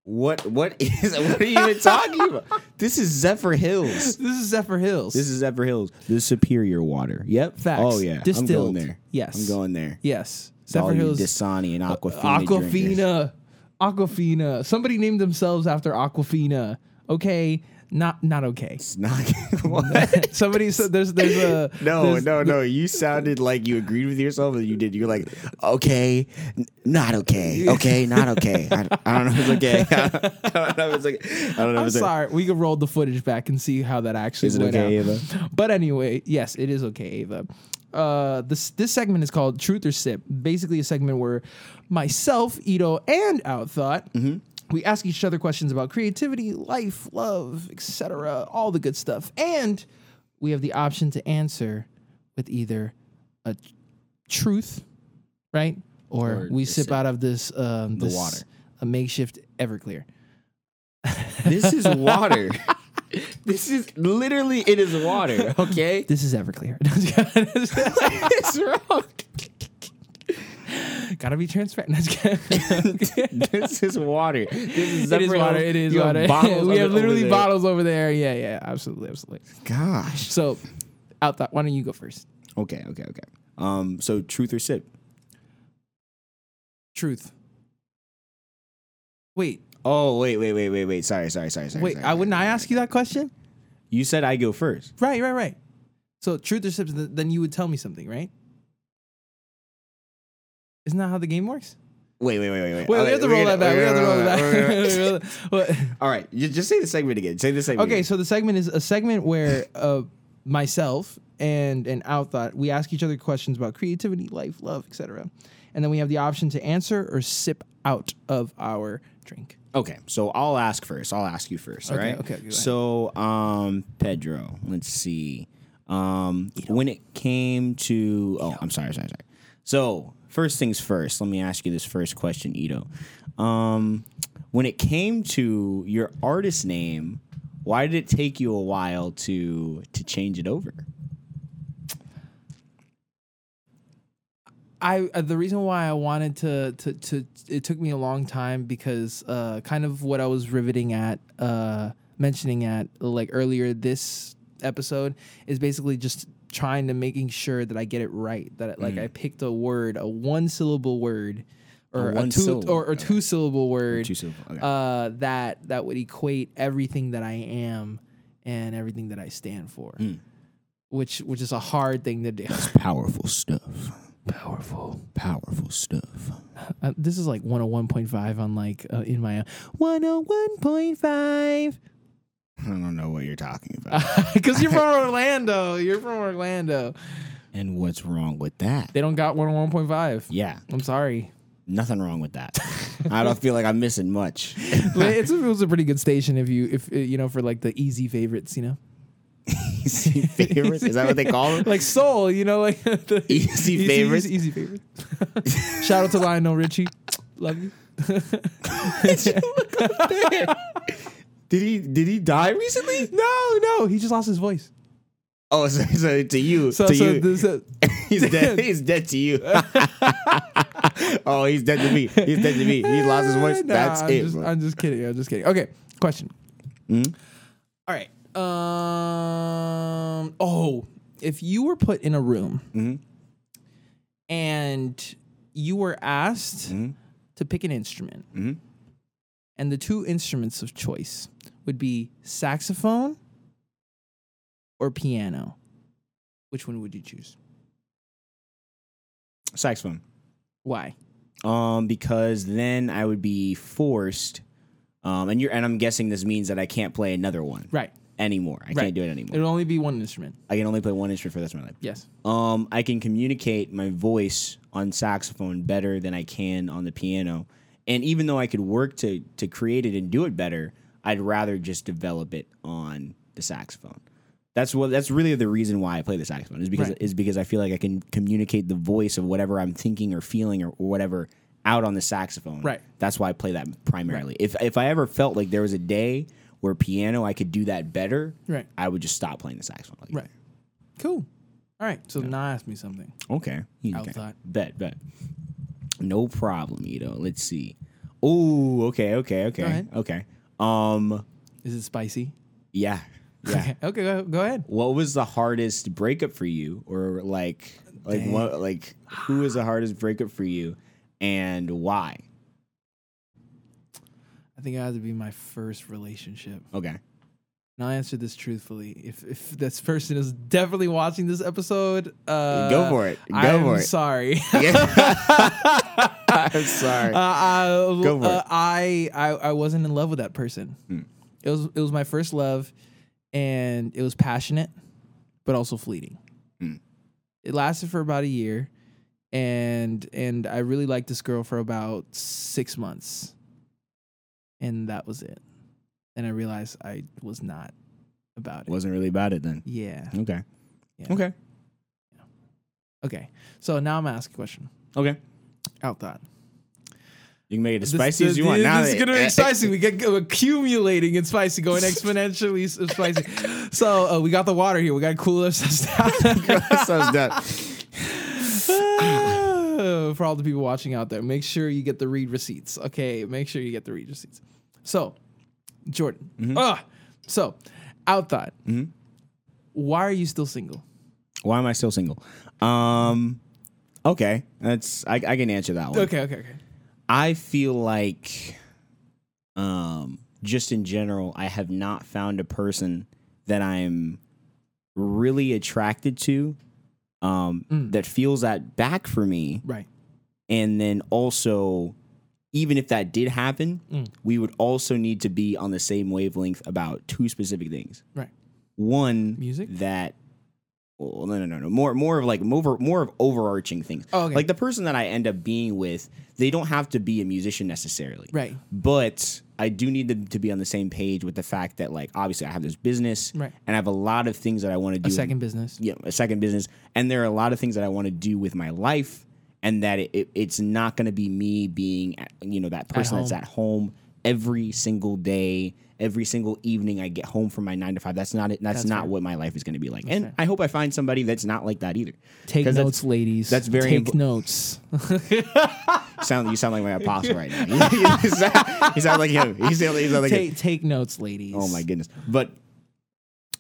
What what is what are you even talking about? This is Zephyr Hills. This is Zephyr Hills. This is Zephyr Hills. The superior water. Yep. Oh, Facts. Oh yeah. I'm going there. Yes. I'm going there. yes. All Zephyr you Hills. Dasani and uh, Aquafina. drinkers. Aquafina. Aquafina. Somebody named themselves after Aquafina. Okay. Not not okay. It's not what? Somebody said there's there's a No, there's- no, no. You sounded like you agreed with yourself, and you did. You're like, okay, n- not okay, okay, not okay. I, I don't know if it's okay. I don't know if it's like. I don't know I'm sorry. We can roll the footage back and see how that actually Is it went okay, out. Ava? But anyway, yes, it is okay, Ava. Uh, this this segment is called Truth or Sip. Basically, a segment where myself, Ito, and Outthought Mm-hmm. We ask each other questions about creativity, life, love, etc., all the good stuff, and we have the option to answer with either a truth, right, or, Or we sip, sip. out of this um, The this- water. a makeshift Everclear. This is water. this is literally it is water. Okay. This is Everclear. What's wrong? Gotta be transparent. this is water. This is it is water. It is water. we have literally bottles over there. Yeah, yeah, absolutely, absolutely. Gosh. So, out that. Why don't you go first? Okay. Okay. Okay. Um. So truth or sip? Truth. Wait, Oh wait wait wait wait wait. Sorry sorry sorry sorry. wait. sorry, I wouldn't. sorry, I sorry. ask you that question. You said I go first. Right, right, right. So, truth or sip? Then you would tell me something, right? Isn't that how the game works? Wait wait wait wait wait. Wait, we have to roll that back. We have to roll that back. All right. You just say the segment again. Say the segment. Okay, again. so the segment is a segment where uh, myself and and Outthought we ask each other questions about creativity, life, love, etc. And then we have the option to answer or sip out of our drink. Okay, so I'll ask first. I'll ask you first. all Okay, right. okay, go. So, um, Pedro, let's see. Um, when it came to, oh, I'm sorry, sorry, sorry. So, first things first. Let me ask you this first question, Ito. Um, when it came to your artist name, why did it take you a while to to change it over? I uh, the reason why I wanted to to to it took me a long time because uh kind of what I was riveting at uh mentioning at like earlier this episode is basically just trying to making sure that I get it right that like I picked a word a one syllable word or A a, two syllable, or, or two syllable word Two syllable, okay. uh that that would equate everything that I am and everything that I stand for Mm. which which is a hard thing to do Powerful stuff. powerful Powerful stuff. Uh, this is like 101.5 on like uh, in my 101.5 I don't know what you're talking about. because you're from Orlando. You're from Orlando. and what's wrong with that? They don't got one on 1.5. Yeah. I'm sorry. Nothing wrong with that. I don't feel like I'm missing much. It's a, it was a pretty good station if you if you know for like the easy favorites, you know. Easy favorites? Is that what they call them? Like soul, you know, like the Easy favorites? Easy, easy favorites. Shout out to Lionel Richie. Love you. Did he did he die recently? No, no, he just lost his voice. Oh, so, so to you, So, to so you, this, uh, he's dead. He's dead to you. oh, he's dead to me. He's dead to me. He lost his voice. Nah, That's I'm it. Just. I'm just kidding. I'm just kidding. Okay, question. Mhm. All right. Um. Oh, if you were put in a room Mhm. and you were asked Mhm. to pick an instrument, Mhm. and the two instruments of choice would be saxophone or piano, which one would you choose? Saxophone. Why? Um, because then I would be forced. Um, and you're and I'm guessing this means that I can't play another one Right. anymore. I Right. can't do it anymore. It'll only be one instrument. I can only play one instrument for the rest of my life. Yes. Um, I can communicate my voice on saxophone better than I can on the piano. And even though I could work to to create it and do it better, I'd rather just develop it on the saxophone. That's what that's really the reason why I play the saxophone is because Right. is because I feel like I can communicate the voice of whatever I'm thinking or feeling or, or whatever out on the saxophone. Right. That's why I play that primarily. If if I ever felt like there was a day where piano I could do that better, Right. I would just stop playing the saxophone. Like, Right. Cool. All right. So now ask me something. Okay. You- okay. thought. Bet, bet. No problem, Ito. Let's see. Oh, okay, okay, okay, ahead. okay. Um, Is it spicy? yeah, yeah. Okay. Okay. Go, go ahead. what was the hardest breakup for you, or like, like Dang. what, like who was the hardest breakup for you, and why? I think it had to be my first relationship. Okay, And I'll answer this truthfully. If if this person is definitely watching this episode, uh, go for it. Go I'm for it. sorry. I'm sorry. Uh, I, Go for uh, it. I, I I wasn't in love with that person. Hmm. It was it was my first love, and it was passionate, but also fleeting. Hmm. It lasted for about a year, and and I really liked this girl for about six months, and that was it. And I realized I was not about it. Wasn't really about it then. yeah. Okay. Yeah. Okay. Okay. So now I'm gonna ask a question. Okay. Out that. You can make it as spicy this- as you want. This, now is gonna be spicy. We get accumulating in spicy, going exponentially spicy. So uh, we got the water here. We got to cool ourselves down. Sounds done. For all the people watching out there, make sure you get the read receipts. Okay, make sure you get the read receipts. So, Jordan. Mm-hmm. Ah, so out thought. Why are you still single? Why am I still single? Um. Okay, that's I, I can answer that one. Okay, okay, okay. I feel like, um, just in general, I have not found a person that I'm really attracted to, um, Mm. that feels that back for me, Right. and then also, even if that did happen, Mm. we would also need to be on the same wavelength about two specific things. Right. One, Music? that. Well, no, no, no, no. More, more of like more, more of overarching things. Oh, okay. Like the person that I end up being with, they don't have to be a musician necessarily. Right. But I do need them to be on the same page with the fact that, like, obviously, I have this business, Right. and I have a lot of things that I want to do. A second business. yeah, a second business, and there are a lot of things that I want to do with my life, and that it, it, it's not going to be me being, at- you know, that person that's at home every single day, every single evening I get home from my nine to five. That's not it. That's, That's not fair. what my life is going to be like. and fair. I hope I find somebody that's not like that either. Take notes, that's- ladies. that's very Take impo- notes. Sound you sound like my apostle right now. you, sound, you sound like him. You sound, you sound like him. take take notes, ladies. Oh my goodness. But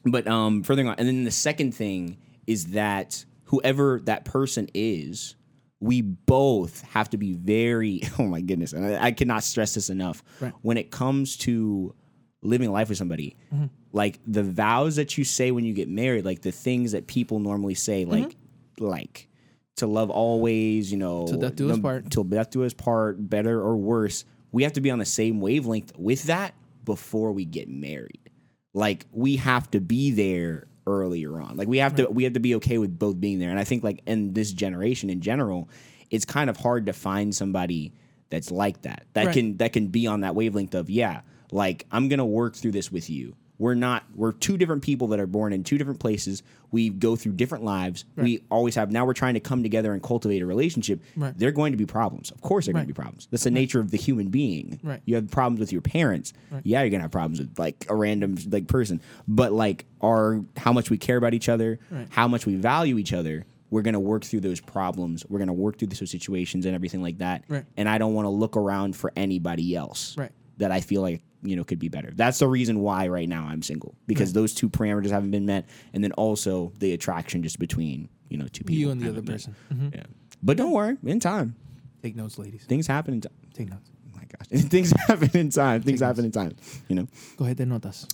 but um further on, and then the second thing is that whoever that person is, we both have to be very oh my goodness, and I, I cannot stress this enough. Right. When it comes to living life with somebody, mm-hmm. like the vows that you say when you get married, like the things that people normally say, mm-hmm. like like to love always, you know, Till death do us part. till death do us part, better or worse. We have to be on the same wavelength with that before we get married. Like we have to be there earlier on. Like we have to we have to be okay with both being there. And I think like in this generation in general, it's kind of hard to find somebody that's like that. That Right. can that can be on that wavelength of yeah, like I'm going to work through this with you. We're not we're two different people that are born in two different places. We go through different lives. We always have now we're trying to come together and cultivate a relationship. Right. There are going to be problems. Of course there are going to be problems. That's the nature of the human being. Right. You have problems with your parents. Yeah, you're gonna have problems with like a random like person. But like our how much we care about each other, Right. how much we value each other, we're gonna work through those problems. We're gonna work through those situations and everything like that. Right. And I don't want to look around for anybody else Right. that I feel like you know could be better. That's the reason why right now I'm single because those two parameters haven't been met, and then also the attraction just between you know two people. You and the other person. Mhm. Yeah. But don't worry, in time, Take notes, ladies. things happen. In time. Take notes. Oh my gosh, things happen in time. Things happen in time. You know. Go ahead, notas.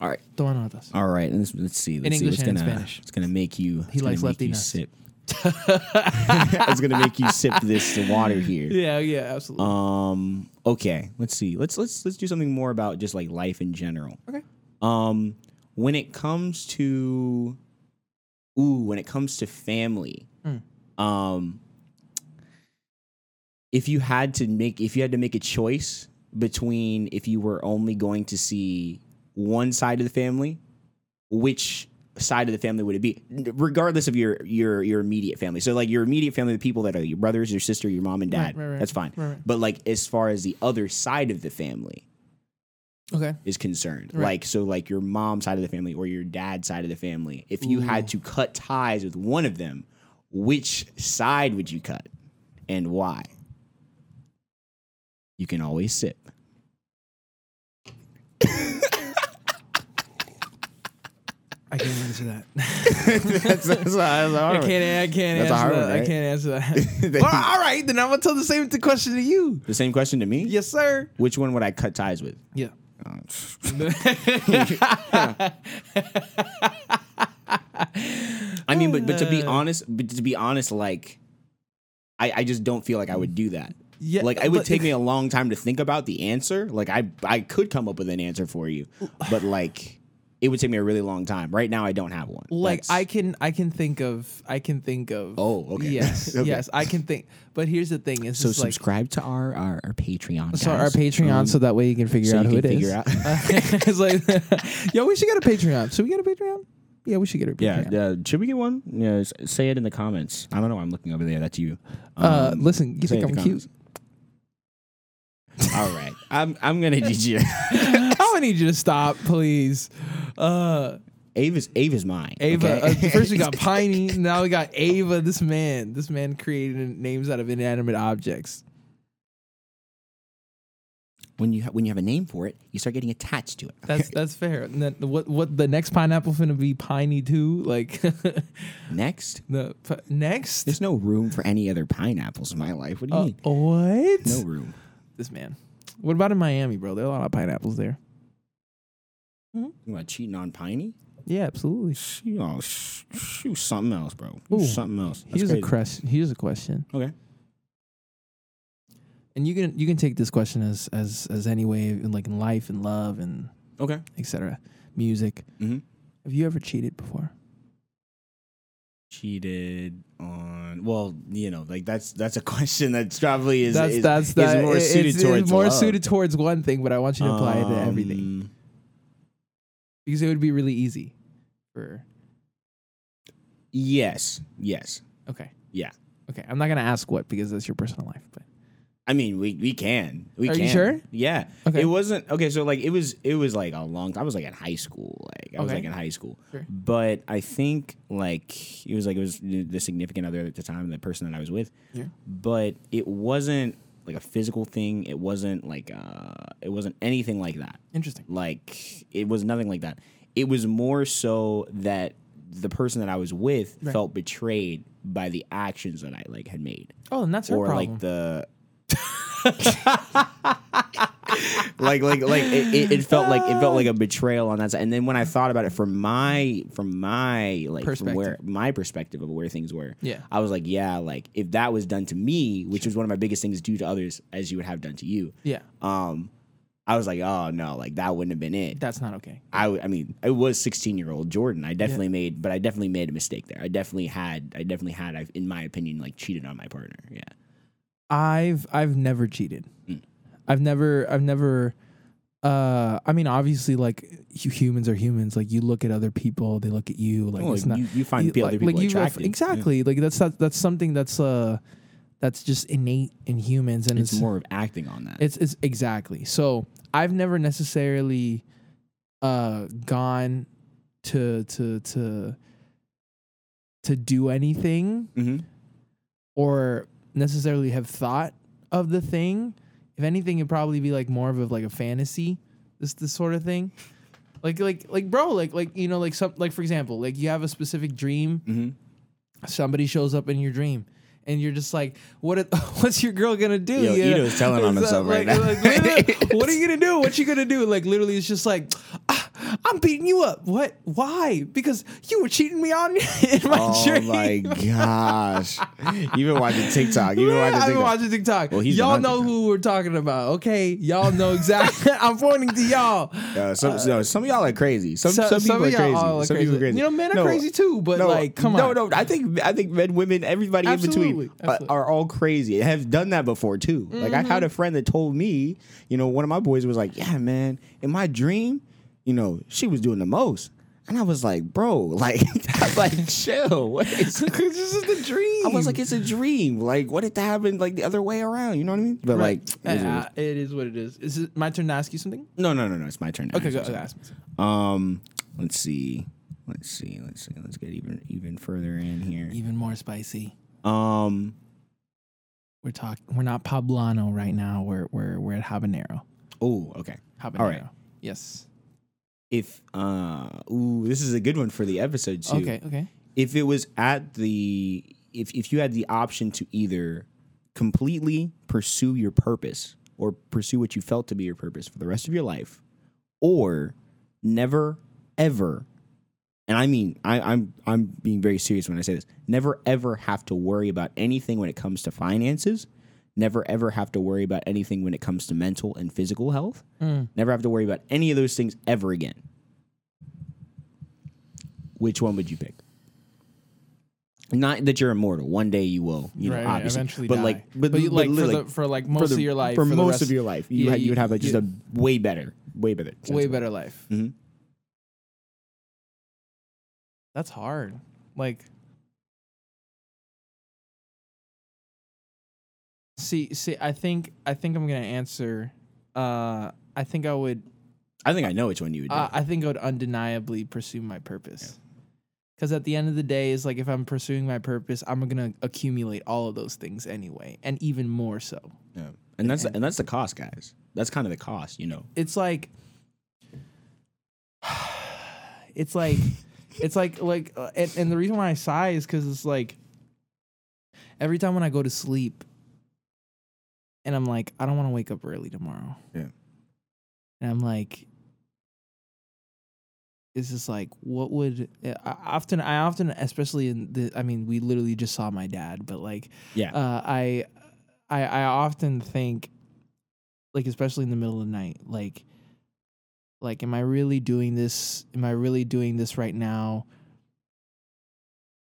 All right. Toma notas. All right. Let's, let's see. Let's see. English It's and gonna, Spanish. It's gonna make you. He likes lefty you nuts. sip. it's gonna make you sip this water here. Yeah, yeah, absolutely. Um. Okay. Let's see. Let's let's let's do something more about just like life in general. okay. Um. When it comes to, ooh, when it comes to family, Mm. um. If you had to make, if you had to make a choice between if you were only going to see one side of the family, which side of the family would it be? Regardless of your your your immediate family. So like your immediate family the people that are your brothers your sister your mom and dad Right, right, right. that's fine. But like as far as the other side of the family Okay. is concerned like so like your mom's side of the family or your dad's side of the family if you had to cut ties with one of them which side would you cut and why? You can always sip. I can't answer that. that's, that's, that's I can't. I can't That's answer a hard that. one, I right? can't answer that. well, all right, then I'm gonna tell the same question to you. The same question to me. Yes, sir. Which one would I cut ties with? Yeah. I mean, but but to Uh. be honest, but to be honest, like, I I just don't feel like I would do that. Yeah, like it would take me a long time to think about the answer. Like I I could come up with an answer for you, but like it would take me a really long time. Right now, I don't have one. like That's- I can I can think of I can think of Oh, okay. yes Okay. yes I can think but here's the thing it's so just like subscribe to our our, our Patreon. so our. Patreon Um, so that way you can figure so out who it is. figure out. it's like yo we should get a Patreon. Should we get a Patreon? Yeah, we should get a yeah, Patreon. uh, should we get one? Yeah, say it in the comments. I don't know. I'm looking over there. That's you. uh, Um, listen, you think I'm cute? All right, I'm I'm gonna need you. Need you to stop, please. Uh, Ava's Ava's mine. Ava. okay? Uh, first we got Piney. Now we got Ava. This man. This man created names out of inanimate objects. when you ha- when you have a name for it, you start getting attached to it. That's that's fair. And then what what the next pineapple finna be Piney too? Like Next, the p- next. there's no room for any other pineapples in my life. What do you Uh, mean? what? No room. This man. What about in Miami, bro? There are a lot of pineapples there. You want cheating on Piney? Yeah, absolutely. Shoot, oh, sh- shoot something else, bro. Ooh. something else. That's Here's a question. Here's a question, Okay. and you can you can take this question as as as any way in like in life and love and Okay. etc. Music. Mm-hmm. Have you ever cheated before? Cheated on. Well, you know, like that's that's a question that's probably is that's is, that's is that. more it- suited it's, towards it's more love. suited towards one thing, but I want you to apply it to everything Um, because it would be really easy. For Yes. Yes. okay, Yeah. okay. I'm not gonna ask what because that's your personal life, but I mean, we we can. We Are you can. sure? Yeah. Okay. It wasn't okay. So like, it was it was like a long. Time. I was like in high school. Like I was Okay. like in high school. Sure. But I think like it was like it was the significant other at the time, the person that I was with. Yeah. But it wasn't like a physical thing. It wasn't like uh, it wasn't anything like that. interesting. Like it was nothing like that. It was more so that the person that I was with Right. felt betrayed by the actions that I like had made Oh, and that's her or problem. like the like like like it, it, it felt like it felt like a betrayal on that side and then when i thought about it from my from my like from where Perspective. my perspective of where things were Yeah. i was like yeah like if that was done to me which was one of my biggest things to do to others as you would have done to you yeah, um i was like oh no like that wouldn't have been it that's not okay. I, I mean, I was 16 year old Jordan. I definitely made, but I definitely made a mistake there. I definitely had, I definitely had, I, in my opinion, like cheated on my partner. Yeah. I've I've never cheated. Mm. I've never I've never uh I mean obviously like humans are humans like you look at other people they look at you like Well, it's not you, you find you- the other people you ref- attractive. Yeah. exactly like that's not, that's something that's uh that's just innate in humans and It's it's, more of acting on that. it's it's exactly so I've never necessarily uh gone to to to to do anything mm-hmm. or necessarily have thought of the thing. If anything, it'd probably be like more of a, like a fantasy. This this sort of thing. Like like like bro, like like you know, like some like for example, like you have a specific dream, Mm-hmm. somebody shows up in your dream. And you're just like, what? What's your girl gonna do? Yo, You know? Ito's telling on himself right like- now. like, literally, what are you gonna do? What you gonna do? Like literally, it's just like, ah, I'm beating you up. What? Why? Because you were cheating me on in my Oh dream. my gosh! You've been watching TikTok. You've been watching I've been TikTok. watching TikTok. Well, y'all know TikTok. who we're talking about, okay? Y'all know exactly. I'm pointing to y'all. Uh, some, no, some of y'all are crazy. Some, So- some people of are crazy. are some crazy. people are crazy. You know, men are No, crazy too, but no, like, come no, on. No, no. I think I think men, women, everybody Absolutely, in between are, absolutely. are all crazy. Have done that before too. Like I Mm-hmm. had a friend that told me, you know, one of my boys was like, "Yeah, man, in my dream, you know, she was doing the most." And I was like, "Bro, like, I'm like, chill. What is this is the dream. I was like, it's a dream. Like, what if that happened like the other way around? You know what I mean? But right. like, it is what it Uh, it is what it is. Is it my turn to ask you something? no, no, no, no. It's my turn. to Okay, go you ask me. something. Um, let's see, let's see, let's see, let's get even even further in here. Even more spicy. Um, We're talking. We're not Poblano right now. We're we're we're at Habanero. Oh, okay. Habanero. All right. Yes. If uh, ooh, this is a good one for the episode too. Okay. Okay. If it was at the if if you had the option to either completely pursue your purpose or pursue what you felt to be your purpose for the rest of your life, or never ever, and I mean I, I'm I'm being very serious when I say this, never ever have to worry about anything when it comes to finances. Never ever have to worry about anything when it comes to mental and physical health. Never have to worry about any of those things ever again. Which one would you pick? Not that you're immortal. One day you will, you know, Right, right, obviously. eventually but die. like, but, But you- but like, for the- for, like, most the- of your life, for, for most rest- of your life, you, Yeah, you you- would have a, just you- a way better, way better, Way better life. Mhm. That's hard. Like. See, see, I think I think I'm gonna answer. Uh, I think I would I think I know which one you would do. Uh, I think I would undeniably pursue my purpose. Because at the end of the day, is like if I'm pursuing my purpose, I'm gonna accumulate all of those things anyway, and even more so. yeah. And that's and that's the cost, guys. That's kind of the cost, you know. It's like, it's like, it's like like, uh, and, and the reason why I sigh is because it's like, every time when I go to sleep, and I'm like, I don't want to wake up early tomorrow. Yeah. And I'm like, it's just like, what would I often, I often, especially in the, I mean, we literally just saw my dad, but like, Yeah. uh, I, I, I often think, like, especially in the middle of the night, like, like, am I really doing this? Am I really doing this right now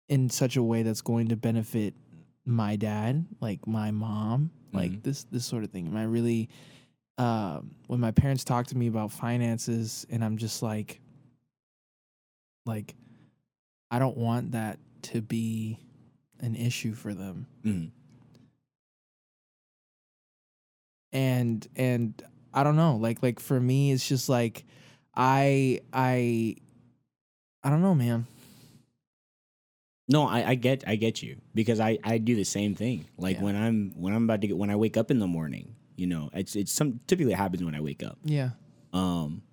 in such a way that's going to benefit my dad, like my mom, like Mhm. this, this sort of thing? Am I really, um, when my parents talk to me about finances, and I'm just like, like, I don't want that to be an issue for them. Mhm. and and I don't know, like like for me, it's just like I I I don't know, man. No, I, I get I get you because I, I do the same thing. Like Yeah. when I'm when I'm about to get when I wake up in the morning, you know, it's it's some typically happens when I wake up. Yeah, Um,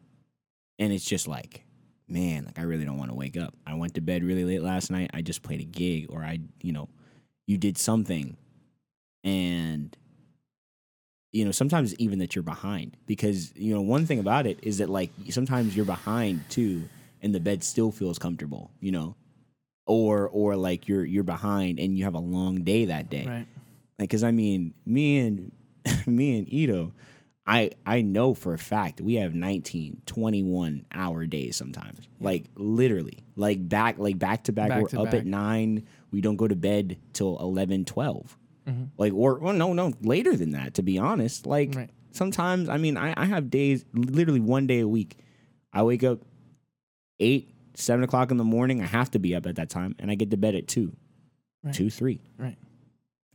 and it's just like, man, like I really don't want to wake up. I went to bed really late last night. I just played a gig, or I, you know, you did something, and you know, sometimes even that you're behind because you know one thing about it is that like sometimes you're behind too, and the bed still feels comfortable, you know, or or like you're you're behind and you have a long day that day, right. like because I mean, me and me and Ito, I I know for a fact we have 19, 21 hour days sometimes. Like literally. Like back like back to back. Back We're to up back. at 9. We don't go to bed till 11, 12. Mhm. Like or well no no later than that to be honest. Like Right. sometimes I mean I, I have days literally one day a week. I wake up eight, seven o'clock in the morning. I have to be up at that time and I get to bed at two. Right. Two, three. Right.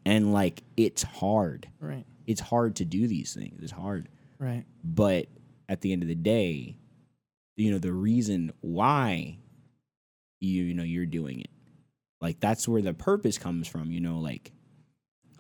And like it's hard Right. it's hard to do these things. It's hard. Right. But at the end of the day, you know, the reason why you you know you're doing it. Like that's where the purpose comes from, you know, like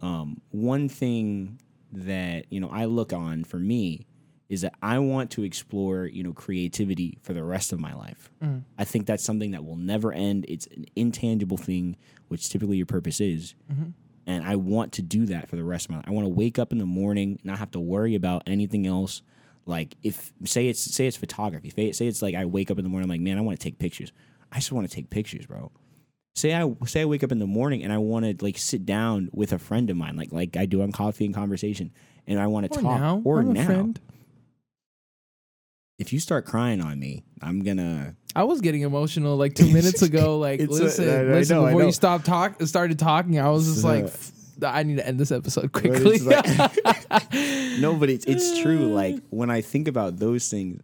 um one thing that, you know, I look on for me is that I want to explore, you know, creativity for the rest of my life. Mm. I think that's something that will never end. It's an intangible thing, which typically your purpose is Mhm. and I want to do that for the rest of my life. I want to wake up in the morning, not have to worry about anything else. Like if say it's say it's photography, say it's like I wake up in the morning, I'm like, man, I want to take pictures. I just want to take pictures, bro. Say I say I wake up in the morning and I want to like sit down with a friend of mine, like like I do on Coffee and Conversation, and I want to Or talk. now, or I'm a now, friend. If you start crying on me, I'm gonna. I was getting emotional like two minutes ago. Like, listen, I- I listen. know, before you stopped talk, started talking, I was just like, I need to end this episode quickly. it's like- no, but it's it's true. Like when I think about those things,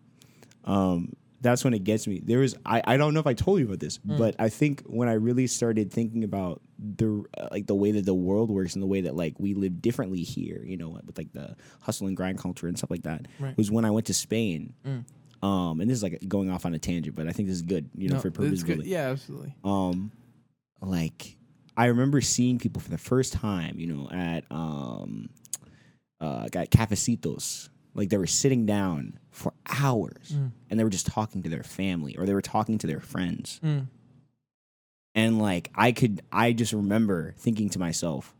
um, that's when it gets me. There was I, I don't know if I told you about this, but I think when I really started thinking about the uh, like the way that the world works and the way that like we live differently here, you know, with like the hustle and grind culture and stuff like that, Right. was when I went to Spain. Mm. Um, and this is like going off on a tangent, but I think this is good, you know, No, for purpose good. Yeah, absolutely. um like I remember seeing people for the first time, you know, at um, uh, at Cafecitos. Like they were sitting down for hours, and they were just talking to their family or they were talking to their friends. Mm. And like I could, I just remember thinking to myself,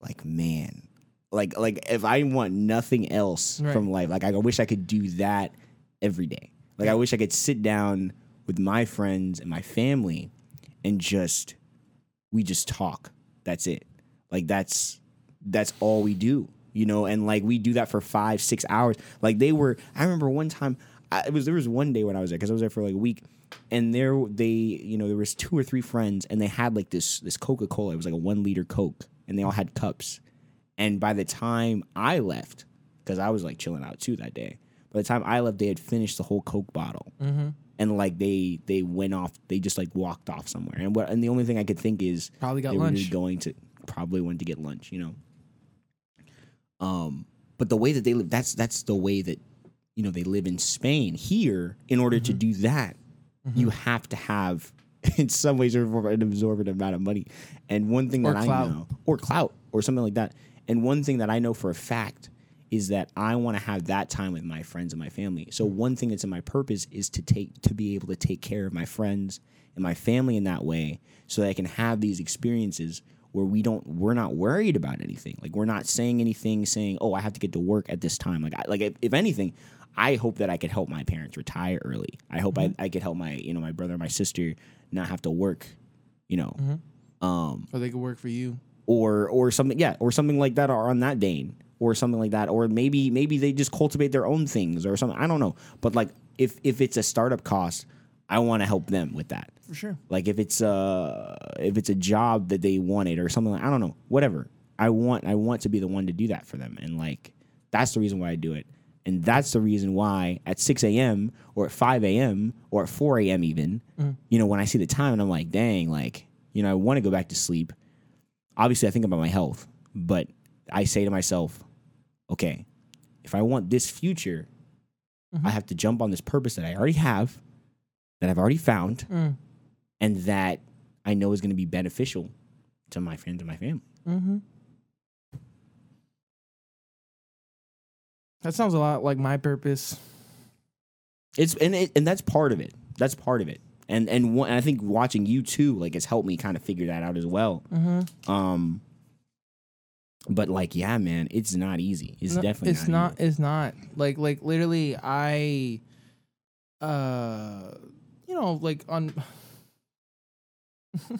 like, man, like like if I want nothing else Right. from life, like I wish I could do that every day. Like I wish I could sit down with my friends and my family and just we just talk. That's it. Like that's that's all we do, you know. And like we do that for five, six hours. Like they were. I remember one time. I, it was there was one day when I was there because I was there for like a week, and there they you know there was two or three friends and they had like this this Coca Cola. It was like a one liter Coke, and they all had cups. And by the time I left, because I was like chilling out too that day. By the time I left, they had finished the whole Coke bottle, Mm-hmm. and like they they went off. They just like walked off somewhere. And what and the only thing I could think is Probably got they lunch. just going to probably went to get lunch, you know. Um, but the way that they live, that's that's the way that you know they live in Spain. Here, in order Mm-hmm. to do that, you have to have in some ways or form an absorbent amount of money. And one thing Or that clout. I know, or clout, or something like that. And one thing that I know for a fact is that I want to have that time with my friends and my family. So one thing that's in my purpose is to take to be able to take care of my friends and my family in that way so that I can have these experiences where we don't we're not worried about anything. Like we're not saying anything saying, "Oh, I have to get to work at this time." Like I, like if, if anything, I hope that I could help my parents retire early. I hope I, I could help my, you know, my brother, my sister not have to work, you know. Um Or they could work for you. or or something yeah or something like that or on that dane or something like that or maybe maybe they just cultivate their own things or something i don't know but like if if it's a startup cost i want to help them with that. For sure. like if it's uh if it's a job that they wanted or something like i don't know whatever. I want i want to be the one to do that for them. And like that's the reason why i do it. And that's the reason why at 6 a.m or at 5 a.m or at 4 a.m even you know when i see the time and i'm like dang like you know i want to go back to sleep. Obviously I think about my health, but I say to myself, okay, if I want this future, I have to jump on this purpose that I already have, that I've already found, Mm. and that I know is going to be beneficial to my friends and my family. Mm-hmm. That sounds a lot like my purpose. It's and it, and that's part of it. That's part of it. And and, one, and I think watching you too, like, has helped me kind of figure that out as well. Mm-hmm. Um, but like, yeah, man, it's not easy. It's No, definitely it's not. not it's not like like literally i uh you know like on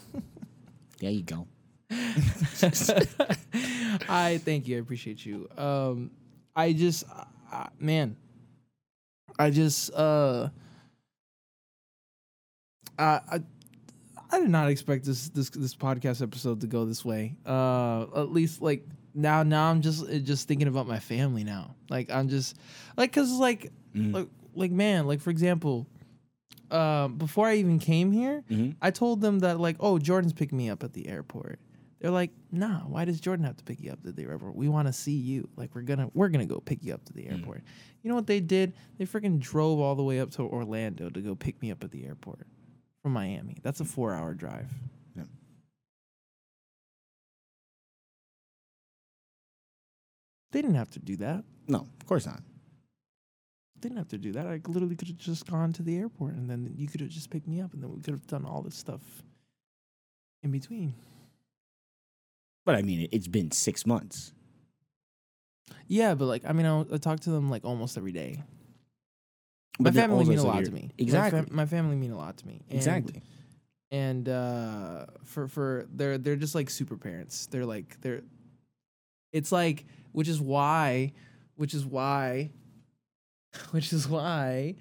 There you go. i thank you i appreciate you um i just uh, man i just uh I, I I did not expect this this this podcast episode to go this way. Uh, at least like now now I'm just uh, just thinking about my family now. Like I'm just like cuz like Mm. like like man, like for example, uh, before I even came here, Mhm. I told them that like, "Oh, Jordan's picking me up at the airport." They're like, "Nah, why does Jordan have to pick you up at the airport? We want to see you. Like we're going to we're to go pick you up to the airport." You know what they did? They freaking drove all the way up to Orlando to go pick me up at the airport from Miami. That's a 4-hour drive. Yeah. They didn't have to do that. No, of course not. Didn't have to do that. I literally could have just gone to the airport and then you could have just picked me up and then we could have done all this stuff in between. But I mean, it, it's been six months. Yeah, but like I mean, I, I talk to them like almost every day. But my family mean a lot to me. Exactly. my, fam- my family mean a lot to me. And, exactly. And uh, for for they're they're just like super parents. They're like they're. It's like which is why, which is why, which is why,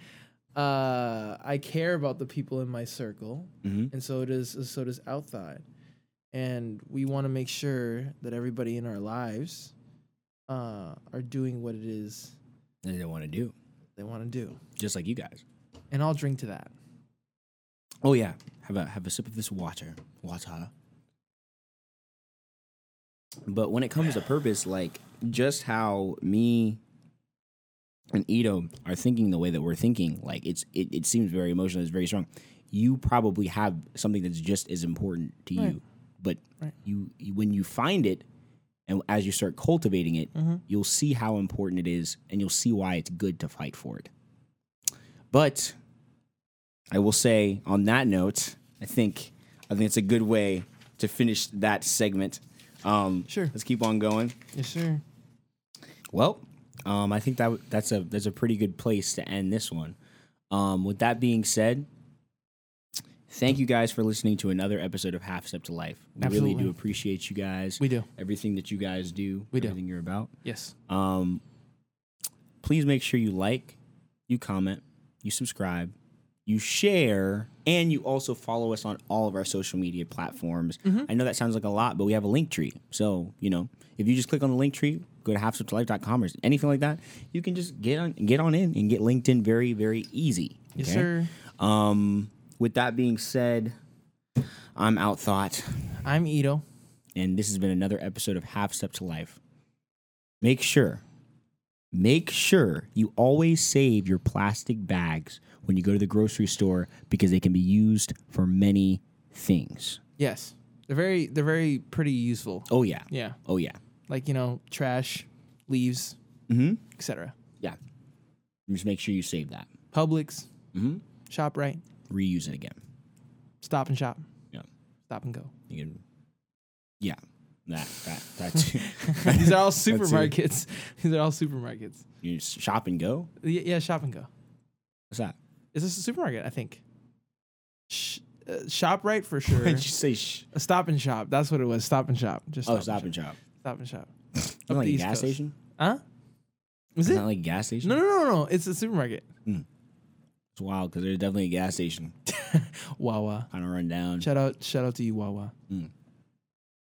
uh, I care about the people in my circle. hmm and so does so does outside. And we want to make sure that everybody in our lives uh, are doing what it is They want to do. they want to do. Just like you guys. and i'll drink to that. Oh yeah, have a have a sip of this water, water. But when it comes to purpose, like just how me and Ito are thinking the way that we're thinking, like it's it, it seems very emotional, it's very strong. You probably have something that's just as important to Right. you, but Right. you, you when you find it and as you start cultivating it, Mm-hmm. you'll see how important it is and you'll see why it's good to fight for it. But I will say on that note, I think I think it's a good way to finish that segment. Um, Sure. Let's keep on going. Yes, sir. Well, um, I think that that's a that's a pretty good place to end this one. Um, with that being said, thank you guys for listening to another episode of Half Step to Life. We really do appreciate you guys. We do. everything that you guys do. We do. everything you're about. Yes. Um, please make sure you like, you comment, you subscribe, you share, and you also follow us on all of our social media platforms. I know that sounds like a lot, but we have a Linktree. So, you know, if you just click on the Linktree, go to halfsteptolife.com or anything like that, you can just get on get on in and get LinkedIn very, very easy. Yes, sir. Um, with that being said, I'm out thought I'm Ito. and this has been another episode of Half Step to Life. Make sure, make sure you always save your plastic bags when you go to the grocery store because they can be used for many things. Yes. They're very they're very pretty useful. Oh yeah, Yeah. oh yeah, Like, you know, trash, leaves, mm-hmm. etc. yeah. Just make sure you save that. Publix, Mm-hmm. ShopRite, Reuse it again. stop and shop. Yeah, Stop and go. you can. Yeah, that that that. These are all supermarkets. These are all supermarkets. You shop and go. Y- Yeah, shop and go. What's that? Is this a supermarket? I think. Sh- uh, ShopRite for sure. Did you say? Sh- a stop and shop. That's what it was. Stop and shop. Just oh, stop, stop and and shop. Shop. Stop and shop. Isn't Up like the a East gas Coast. station? Huh? Is Isn't like a gas station? No, no, no, no. It's a supermarket. It's wild because there's definitely a gas station Wawa. kind of run down. Shout out, shout out to you, Wawa. Mm.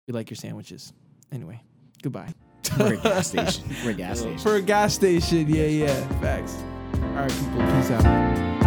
We like your sandwiches. Anyway, goodbye. We're a gas station. We're a gas station. For a gas station, yeah, yeah. Facts. All right, people. Peace out.